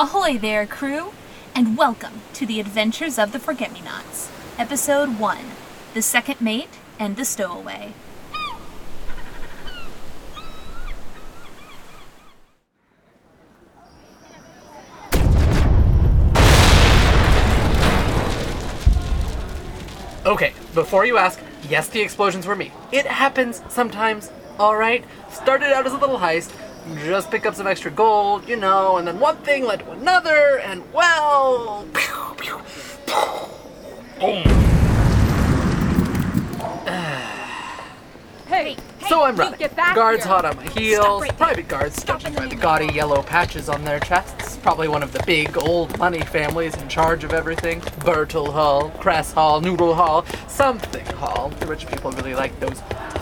Ahoy there, crew, and welcome to the Adventures of the Forget Me Nots, Episode 1 The Second Mate and the Stowaway. Okay, before you ask, yes, the explosions were me. It happens sometimes, alright? Started out as a little heist, just pick up some extra gold, you know, and then one thing led to another, and well. Pew, pew, boom. Hey, So I'm running. Guards here. hot on my heels, right private guards judging by the gaudy yellow patches on their chests. Probably one of the big old money families in charge of everything. Bertel Hall, Cress Hall, Noodle Hall, something Hall. The rich people really like those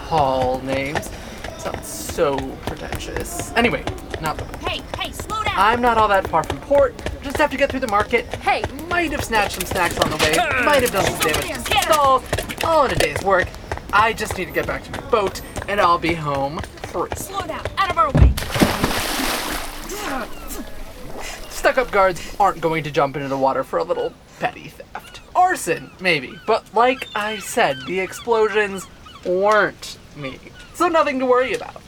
Hall names. Sounds so pretentious. Anyway, not the Hey, hey, slow down! I'm not all that far from port. Just have to get through the market. Hey, Might have snatched some snacks on the way. Might have done some damage Get 'em. All in a day's work. I just need to get back to my boat, and I'll be home free. slow down! Out of our way! Stuck-up guards aren't going to jump into the water for a little petty theft. Arson, maybe. But like I said, the explosions weren't me. So nothing to worry about.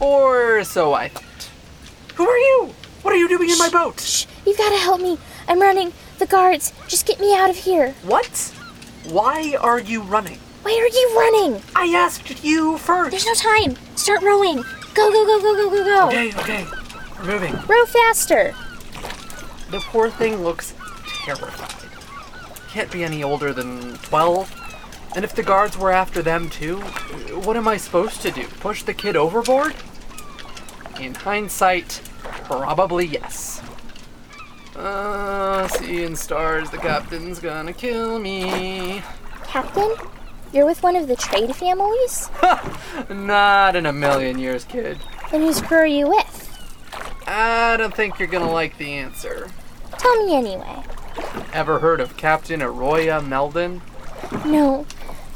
Or so I thought. Who are you? What are you doing in my boat? Shh, you've got to help me. I'm running. The guards, just get me out of here. What? Why are you running? Why are you running? I asked you first. There's no time. Start rowing. Go, go, go, go, go, go, go. Okay, okay. We're moving. Row faster. The poor thing looks terrified. Can't be any older than 12. And if the guards were after them too, what am I supposed to do? Push the kid overboard? In hindsight, probably yes. Uh, seeing stars, the captain's gonna kill me. Captain, you're with one of the trade families? Not in a million years, kid. Then whose crew are you with? I don't think you're gonna like the answer. Tell me anyway. Ever heard of Captain Iroya Meldin? No,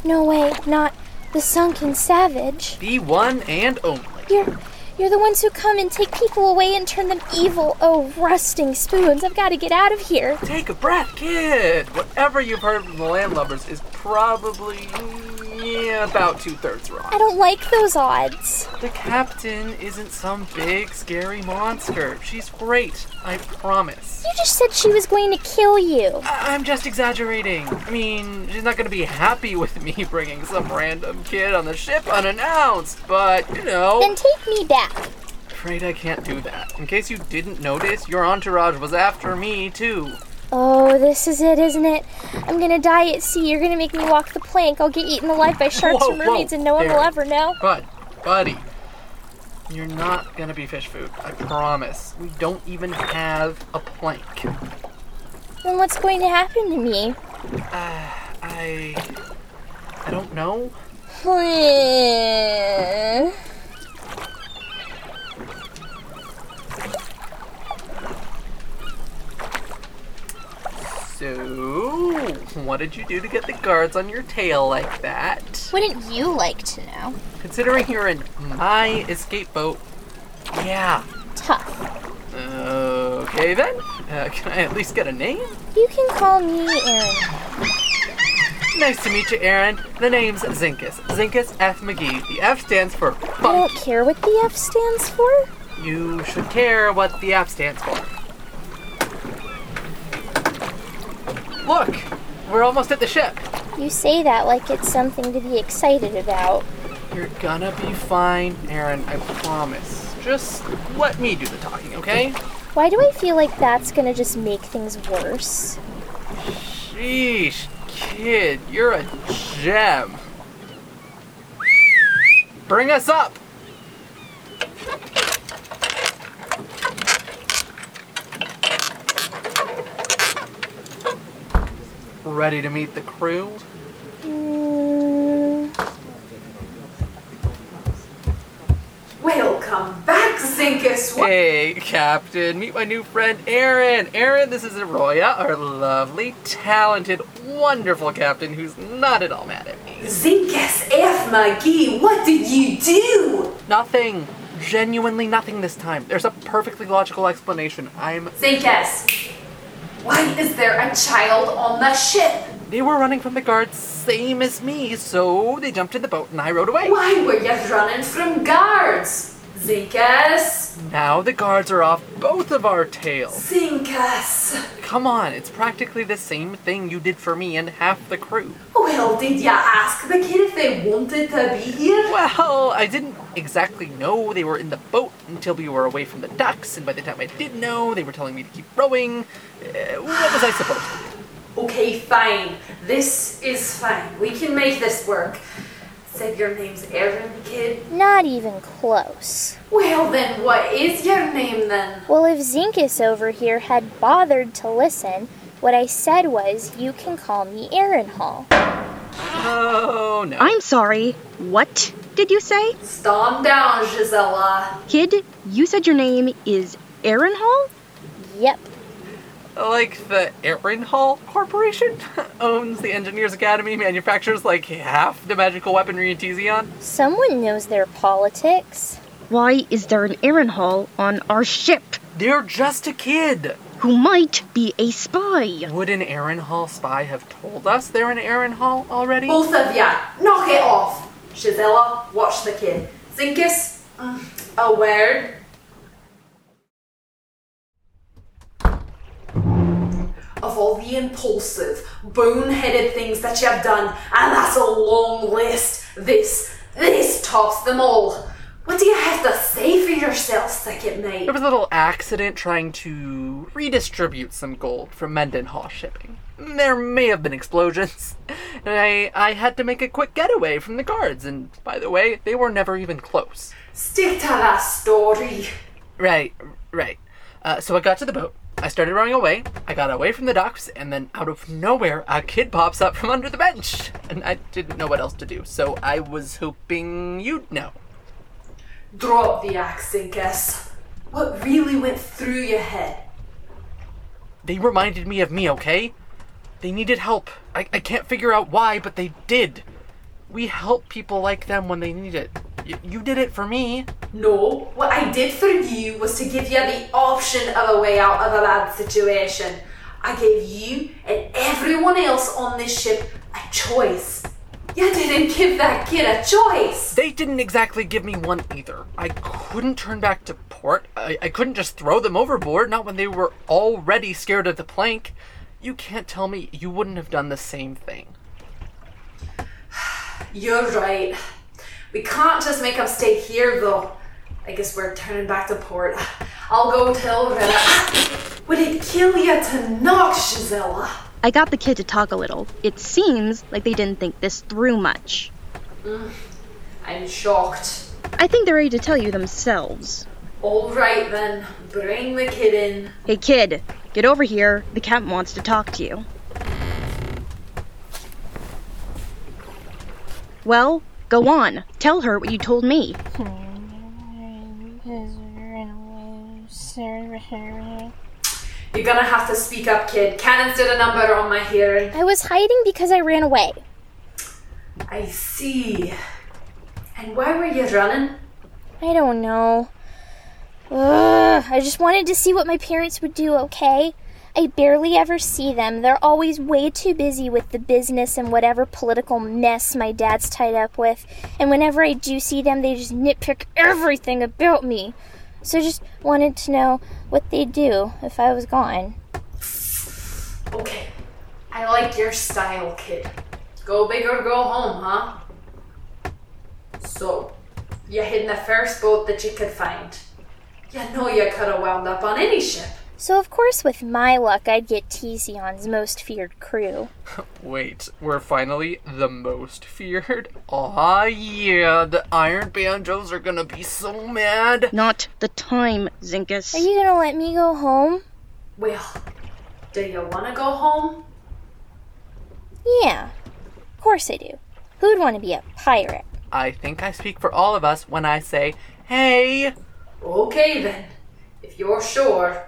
no way. Not the sunken savage. The one and only. You're. You're the ones who come and take people away and turn them evil. Oh, rusting spoons. I've got to get out of here. Take a breath, kid. Whatever you've heard from the landlubbers is probably yeah, about two thirds wrong. I don't like those odds. The captain isn't some big scary monster. She's great, I promise. You just said she was going to kill you. I- I'm just exaggerating. I mean, she's not gonna be happy with me bringing some random kid on the ship unannounced, but you know. Then take me back. Afraid I can't do that. In case you didn't notice, your entourage was after me too. Oh, this is it, isn't it? I'm gonna die at sea. You're gonna make me walk the plank. I'll get eaten alive by sharks Whoa, or mermaids, whoa, and no one will ever know. Bud, buddy, you're not gonna be fish food. I promise. We don't even have a plank. Then what's going to happen to me? Uh, I. I don't know. So, what did you do to get the guards on your tail like that? Wouldn't you like to know? Considering you're in my escape boat, yeah. Tough. Okay then. Uh, can I at least get a name? You can call me Aaron. Nice to meet you, Aaron. The name's Zinkus. Zinkus F. McGee. The F stands for I don't care what the F stands for. You should care what the F stands for. Look, we're almost at the ship. You say that like it's something to be excited about. You're gonna be fine, Aaron. I promise. Just let me do the talking, okay? Why do I feel like that's gonna just make things worse? Sheesh, kid, you're a gem. Bring us up. Ready to meet the crew? Welcome back, Zinkus. Hey, Captain. Meet my new friend, Aaron. Aaron, this is Iroya, our lovely, talented, wonderful captain who's not at all mad at me. Zinkus F. McGee, what did you do? Nothing. genuinely nothing this time. There's a perfectly logical explanation. I'm. Zinkus, why is there a child on the ship? They were running from the guards, same as me, so they jumped in the boat and I rowed away. Why were you running from guards? Zinkus, Now the guards are off both of our tails. Zinkus. Come on, it's practically the same thing you did for me and half the crew. Well, did you ask the kid if they wanted to be here? Well, I didn't exactly know they were in the boat until we were away from the docks, and by the time I did know, they were telling me to keep rowing. Uh, what was I supposed to do? Okay, fine. This is fine. We can make this work. Said your name's Aaron, kid. Not even close. Well, then what is your name then? Well, if Zinkus over here had bothered to listen, what I said was, you can call me Erenhall. Oh no. I'm sorry. What did you say? Stand down, Gisella. Kid, you said your name is Erenhall? Yep. Like the Erenhall Corporation owns the Engineers Academy, manufactures like half the magical weaponry in Tezion. Someone knows their politics. Why is there an Erenhall on our ship They're just a kid. Who might be a spy? Would an Erenhall spy have told us they're in Erenhall already? Both of ya, knock it off. Gisella, watch the kid. Zinkus, mm, a word. Of all the impulsive, boneheaded things that you've done, and that's a long list, this, this tops them all. What do you have to say for yourself, second mate? There was a little accident trying to redistribute some gold from Mendenhall shipping. There may have been explosions. And I, I had to make a quick getaway from the guards, and by the way, they were never even close. Stick to that story. Right, right. Uh, so I got to the boat. I started running away. I got away from the docks, and then out of nowhere, a kid pops up from under the bench. And I didn't know what else to do, so I was hoping you'd know. Drop the axe, Zinkus. What really went through your head? They reminded me of me, okay? They needed help. I, I can't figure out why, but they did. We help people like them when they need it. Y- you did it for me. No, what I did for you was to give you the option of a way out of a bad situation. I gave you and everyone else on this ship a choice. You didn't give that kid a choice. They didn't exactly give me one either. I couldn't turn back to port. I, I couldn't just throw them overboard, not when they were already scared of the plank. You can't tell me you wouldn't have done the same thing. You're right. We can't just make him stay here though. I guess we're turning back to port. I'll go tell Retta. Would it kill you to knock, Gisella? I got the kid to talk a little. It seems like they didn't think this through much. Mm, I'm shocked. I think they're ready to tell you themselves. All right then, bring the kid in. Hey kid, get over here. The captain wants to talk to you. Well, go on. Tell her what you told me. You're gonna have to speak up, kid. Cannons did a number on my hearing. I was hiding because I ran away. I see. And why were you running? I don't know. Ugh, I just wanted to see what my parents would do, okay? I barely ever see them. They're always way too busy with the business and whatever political mess my dad's tied up with. And whenever I do see them, they just nitpick everything about me. So just wanted to know what they'd do if I was gone. Okay. I like your style, kid. Go big or go home, huh? So, you hid in the first boat that you could find. You know you could have wound up on any ship. So, of course, with my luck, I'd get Tezion's most feared crew. Wait, we're finally the most feared? Aw, yeah, the Iron Banjos are gonna be so mad. Not the time, Zinkus. Are you gonna let me go home? Well, do you want to go home? Yeah, of course I do. Who'd want to be a pirate? I think I speak for all of us when I say, hey, Okay then. If you're sure,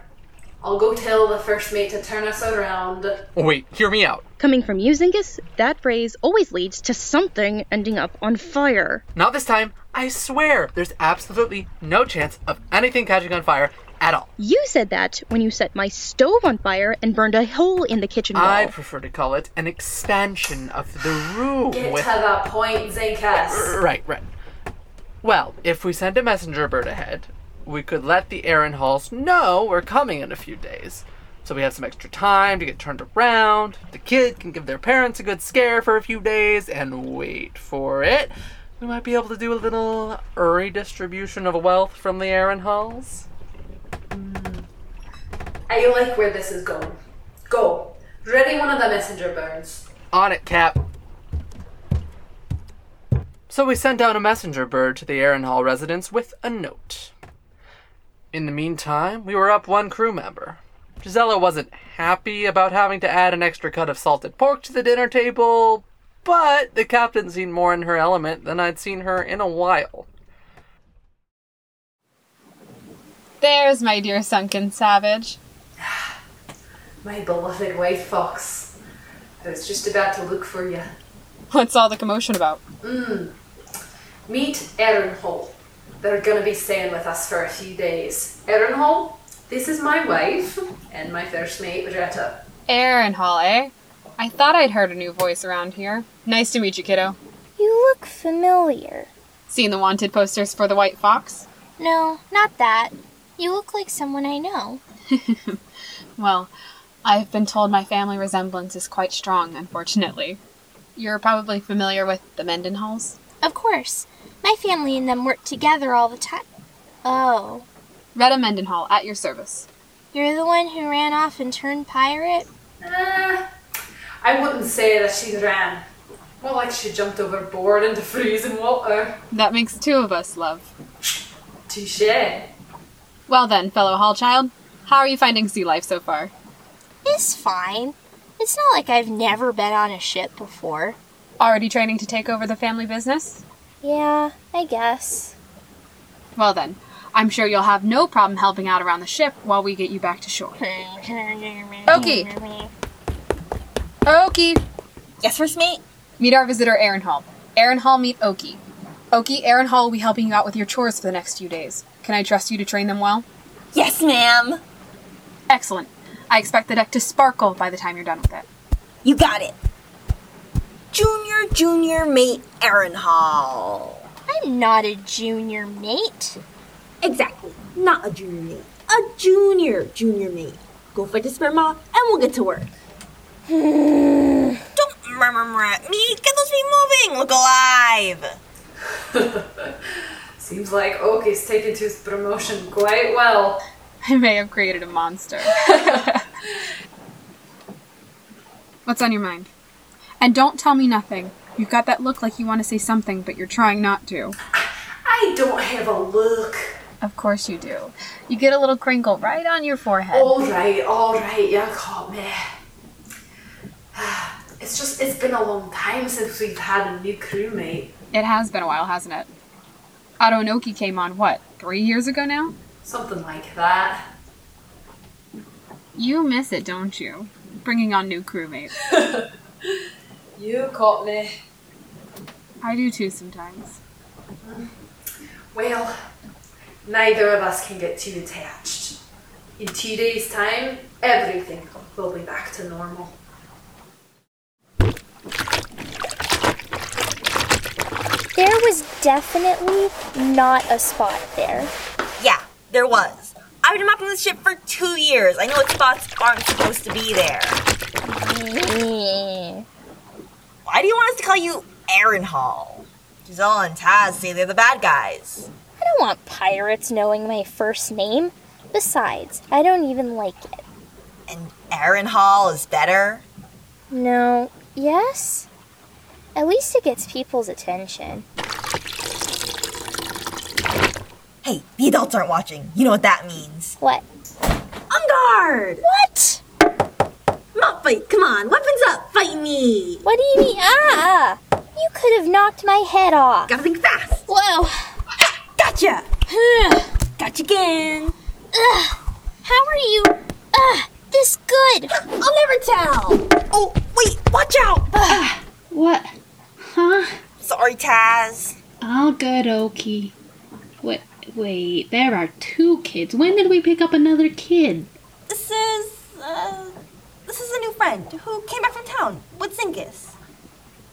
I'll go tell the first mate to turn us around. wait, hear me out. Coming from you, Zinkus, that phrase always leads to something ending up on fire. Not this time. I swear, there's absolutely no chance of anything catching on fire at all. You said that when you set my stove on fire and burned a hole in the kitchen wall. I prefer to call it an expansion of the room Get with. to the point, Zinkus. Right, right. Well, if we send a messenger bird ahead, we could let the Erenhalls know we're coming in a few days. So we have some extra time to get turned around. The kid can give their parents a good scare for a few days, and wait for it. We might be able to do a little redistribution of wealth from the Erenhalls. Mm. I like where this is going. Go. Ready one of the messenger birds. On it, Cap. So we sent down a messenger bird to the Erenhall residence with a note. In the meantime, we were up one crew member. Gisella wasn't happy about having to add an extra cut of salted pork to the dinner table, but the captain seemed more in her element than I'd seen her in a while. There's my dear sunken savage. My beloved white fox. I was just about to look for you. What's all the commotion about? Mm. Meet Erenhall. They're gonna be staying with us for a few days. Erenhall, this is my wife and my first mate, Retta. Erenhall, eh? I thought I'd heard a new voice around here. Nice to meet you, kiddo. You look familiar. Seen the wanted posters for the White Fox? No, not that. You look like someone I know. Well, I've been told my family resemblance is quite strong, unfortunately. You're probably familiar with the Mendenhalls? Of course. My family and them work together all the time. Oh. Retta Mendenhall, at your service. You're the one who ran off and turned pirate? Uh, I wouldn't say that she ran. More like she jumped overboard into freezing water. That makes two of us, love. Touche. Well then, fellow Hall child, how are you finding sea life so far? It's fine. It's not like I've never been on a ship before. Already training to take over the family business? Yeah, I guess. Well then, I'm sure you'll have no problem helping out around the ship while we get you back to shore. Okay. Oakie! Yes, first mate. Meet our visitor, Erenhall. Aaron Hall, meet Oakie. Oakie, Aaron Hall will be helping you out with your chores for the next few days. Can I trust you to train them well? Yes, ma'am. Excellent. I expect the deck to sparkle by the time you're done with it. You got it. Junior, junior mate Erenhall. I'm not a junior mate. Exactly. Not a junior mate. A junior, junior mate. Go fight the sperma and we'll get to work. Don't murmur at me. Get those feet moving. Look alive. Seems like Oak is taking to his promotion quite well. I may have created a monster. What's on your mind? And don't tell me nothing. You've got that look like you want to say something, but you're trying not to. I don't have a look. Of course you do. You get a little crinkle right on your forehead. Alright, alright, you caught me. It's just, it's been a long time since we've had a new crewmate. It has been a while, hasn't it? Adonoki came on, what, three years ago now? Something like that. You miss it, don't you? Bringing on new crewmates. You caught me. I do too sometimes. Well, neither of us can get too attached. In two days' time, everything will be back to normal. There was definitely not a spot there. Yeah, there was. I've been mapping this ship for two years. I know what spots aren't supposed to be there. Why do you want us to call you Erenhall? Giselle and Tas say they're the bad guys. I don't want pirates knowing my first name. Besides, I don't even like it. And Erenhall is better? No. Yes? At least it gets people's attention. Hey, the adults aren't watching. You know what that means. What? On guard! What? Not fight, come on, weapons up, fight me! What do you mean? Ah! You could have knocked my head off. Gotta think fast! Whoa. Gotcha! Ugh. Gotcha again! Ugh. How are you? Ah, this good. I'll never tell! Oh, wait, watch out! What? Huh? Sorry, Tas. All good, Oakie. Wait, wait, there are two kids. When did we pick up another kid? This is, uh, this is a new friend who came back from town with Zinkus.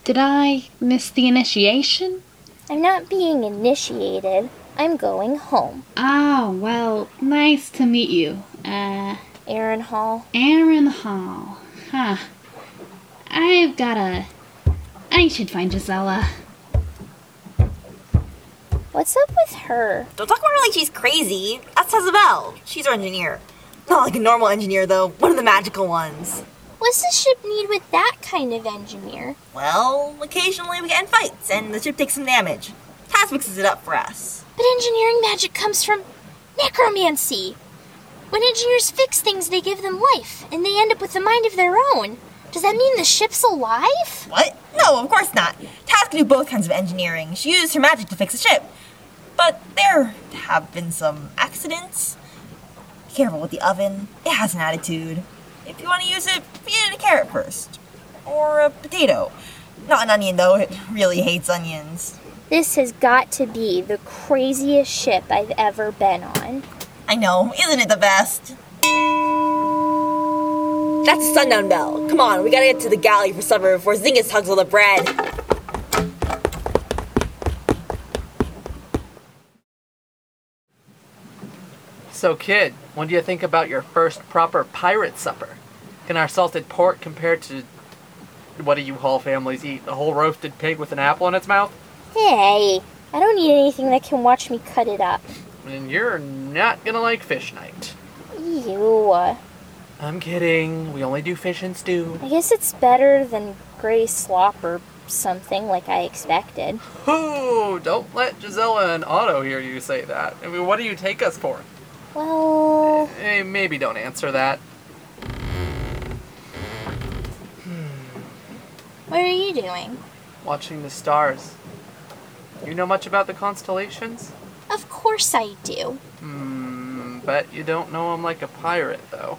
Did I miss the initiation? I'm not being initiated. I'm going home. Ah, well, nice to meet you. Uh, Erenhall. Aaron Hall. Huh. I've got a. I should find Gisella. What's up with her? Don't talk about her like she's crazy. That's Isabel. She's our engineer. Not like a normal engineer, though. One of the magical ones. What's the ship need with that kind of engineer? Well, occasionally we get in fights, and the ship takes some damage. Tas mixes it up for us. But engineering magic comes from necromancy. When engineers fix things, they give them life, and they end up with a mind of their own. Does that mean the ship's alive? What? No, of course not. Tas can do both kinds of engineering. She used her magic to fix the ship. But there have been some accidents. Be careful with the oven. It has an attitude. If you want to use it, feed it a carrot first. Or a potato. Not an onion, though. It really hates onions. This has got to be the craziest ship I've ever been on. I know, isn't it the best? That's the sundown bell. Come on, we gotta get to the galley for supper before Zinkus tugs all the bread. So, kid, when do you think about your first proper pirate supper? Can our salted pork compare to what do you Hall families eat? A whole roasted pig with an apple in its mouth? Hey, I don't need anything that can watch me cut it up. And you're not gonna like fish night. Ew. I'm kidding. We only do fish and stew. I guess it's better than gray slop or something like I expected. Oh, don't let Gisella and Otto hear you say that. I mean, what do you take us for? Well, Eh, maybe don't answer that. what are you doing? Watching the stars. You know much about the constellations? Of course I do. Hmm, bet you don't know them like a pirate, though.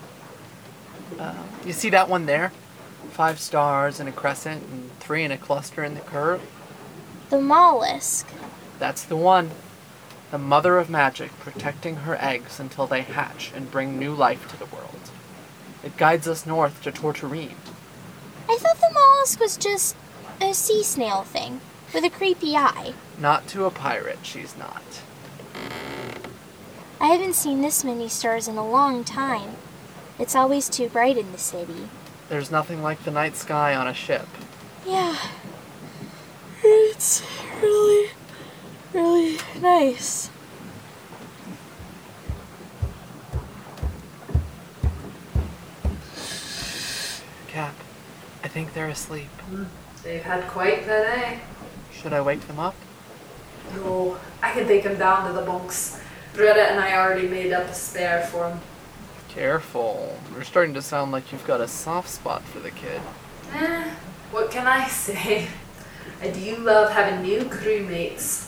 Uh, you see that one there? Five stars in a crescent and three in a cluster in the curve? The mollusk. That's the one. The mother of magic protecting her eggs until they hatch and bring new life to the world. It guides us north to Torturine. I thought the mollusk was just a sea snail thing with a creepy eye. Not to a pirate, she's not. I haven't seen this many stars in a long time. It's always too bright in the city. There's nothing like the night sky on a ship. Yeah. It's really, really nice. Cap, I think they're asleep. They've had quite the day. Should I wake them up? No, I can take him down to the bunks. Retta and I already made up a spare for him. Careful. You're starting to sound like you've got a soft spot for the kid. Eh, what can I say? I do love having new crewmates.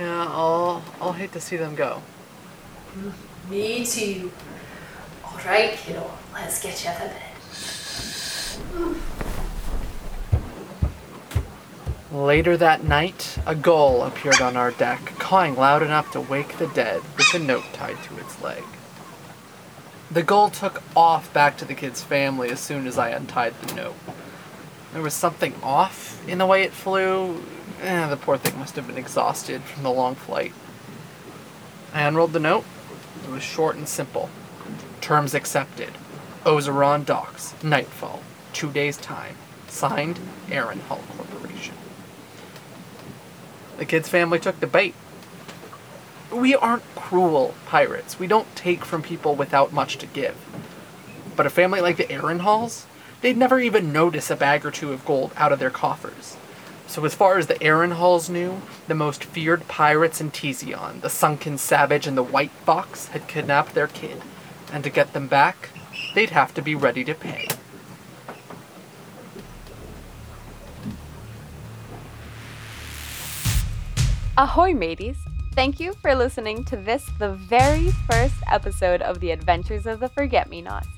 Yeah, I'll I'll hate to see them go. Me too. Alright, kiddo, let's get you to bed. Later that night, a gull appeared on our deck, cawing loud enough to wake the dead with a note tied to its leg. The gull took off back to the kid's family as soon as I untied the note. There was something off in the way it flew. Eh, the poor thing must have been exhausted from the long flight. I unrolled the note. It was short and simple. Terms accepted. Ozeron Docks, Nightfall, two days' time. Signed, Erenhall Corporation. The kid's family took the bait. We aren't cruel pirates. We don't take from people without much to give. But a family like the Erenhalls, they'd never even notice a bag or two of gold out of their coffers. So as far as the Erenhalls knew, the most feared pirates in Tezion, the Sunken Savage and the White Fox, had kidnapped their kid. And to get them back, they'd have to be ready to pay. Ahoy, mateys! Thank you for listening to this, the very first episode of the Adventures of the Forget Me Nots.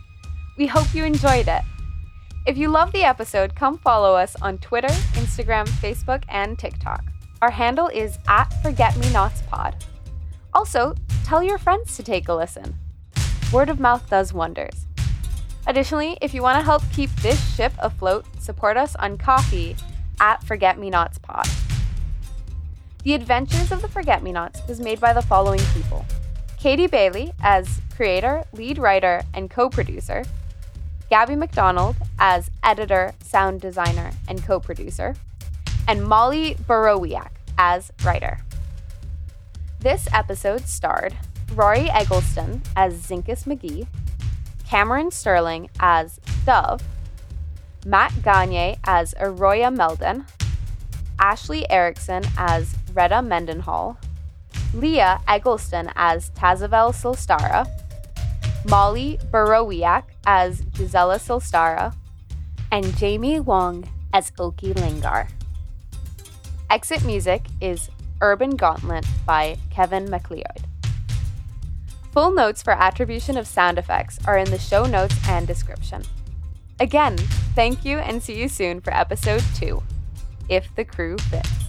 We hope you enjoyed it. If you love the episode, come follow us on Twitter, Instagram, Facebook, and TikTok. Our handle is at ForgetMeNotsPod. Also, tell your friends to take a listen. Word of mouth does wonders. Additionally, if you want to help keep this ship afloat, support us on Ko-fi at Forget Me Nots Pod. The Adventures of the Forget Me Nots was made by the following people Cady Bailey as creator, lead writer, and co producer, Gaby McDonald as editor, sound designer, and co producer, and Molly Borowiak as writer. This episode starred Rory Eggleston as Zinkus McGee, Cameron Sterling as Dove, Mac Gagné as Iroya Meldin, Ashley Ericson as Retta Mendenhall, Lia Eggleston as Tazavel Sylstara, Molly Borowiak as Gisella Sylstara, and Jamie Wang as Oakie Lingaur. Exit music is Urban Gauntlet by Kevin MacLeod. Full notes for attribution of sound effects are in the show notes and description. Again, thank you and see you soon for episode 2 If the Crew Fits.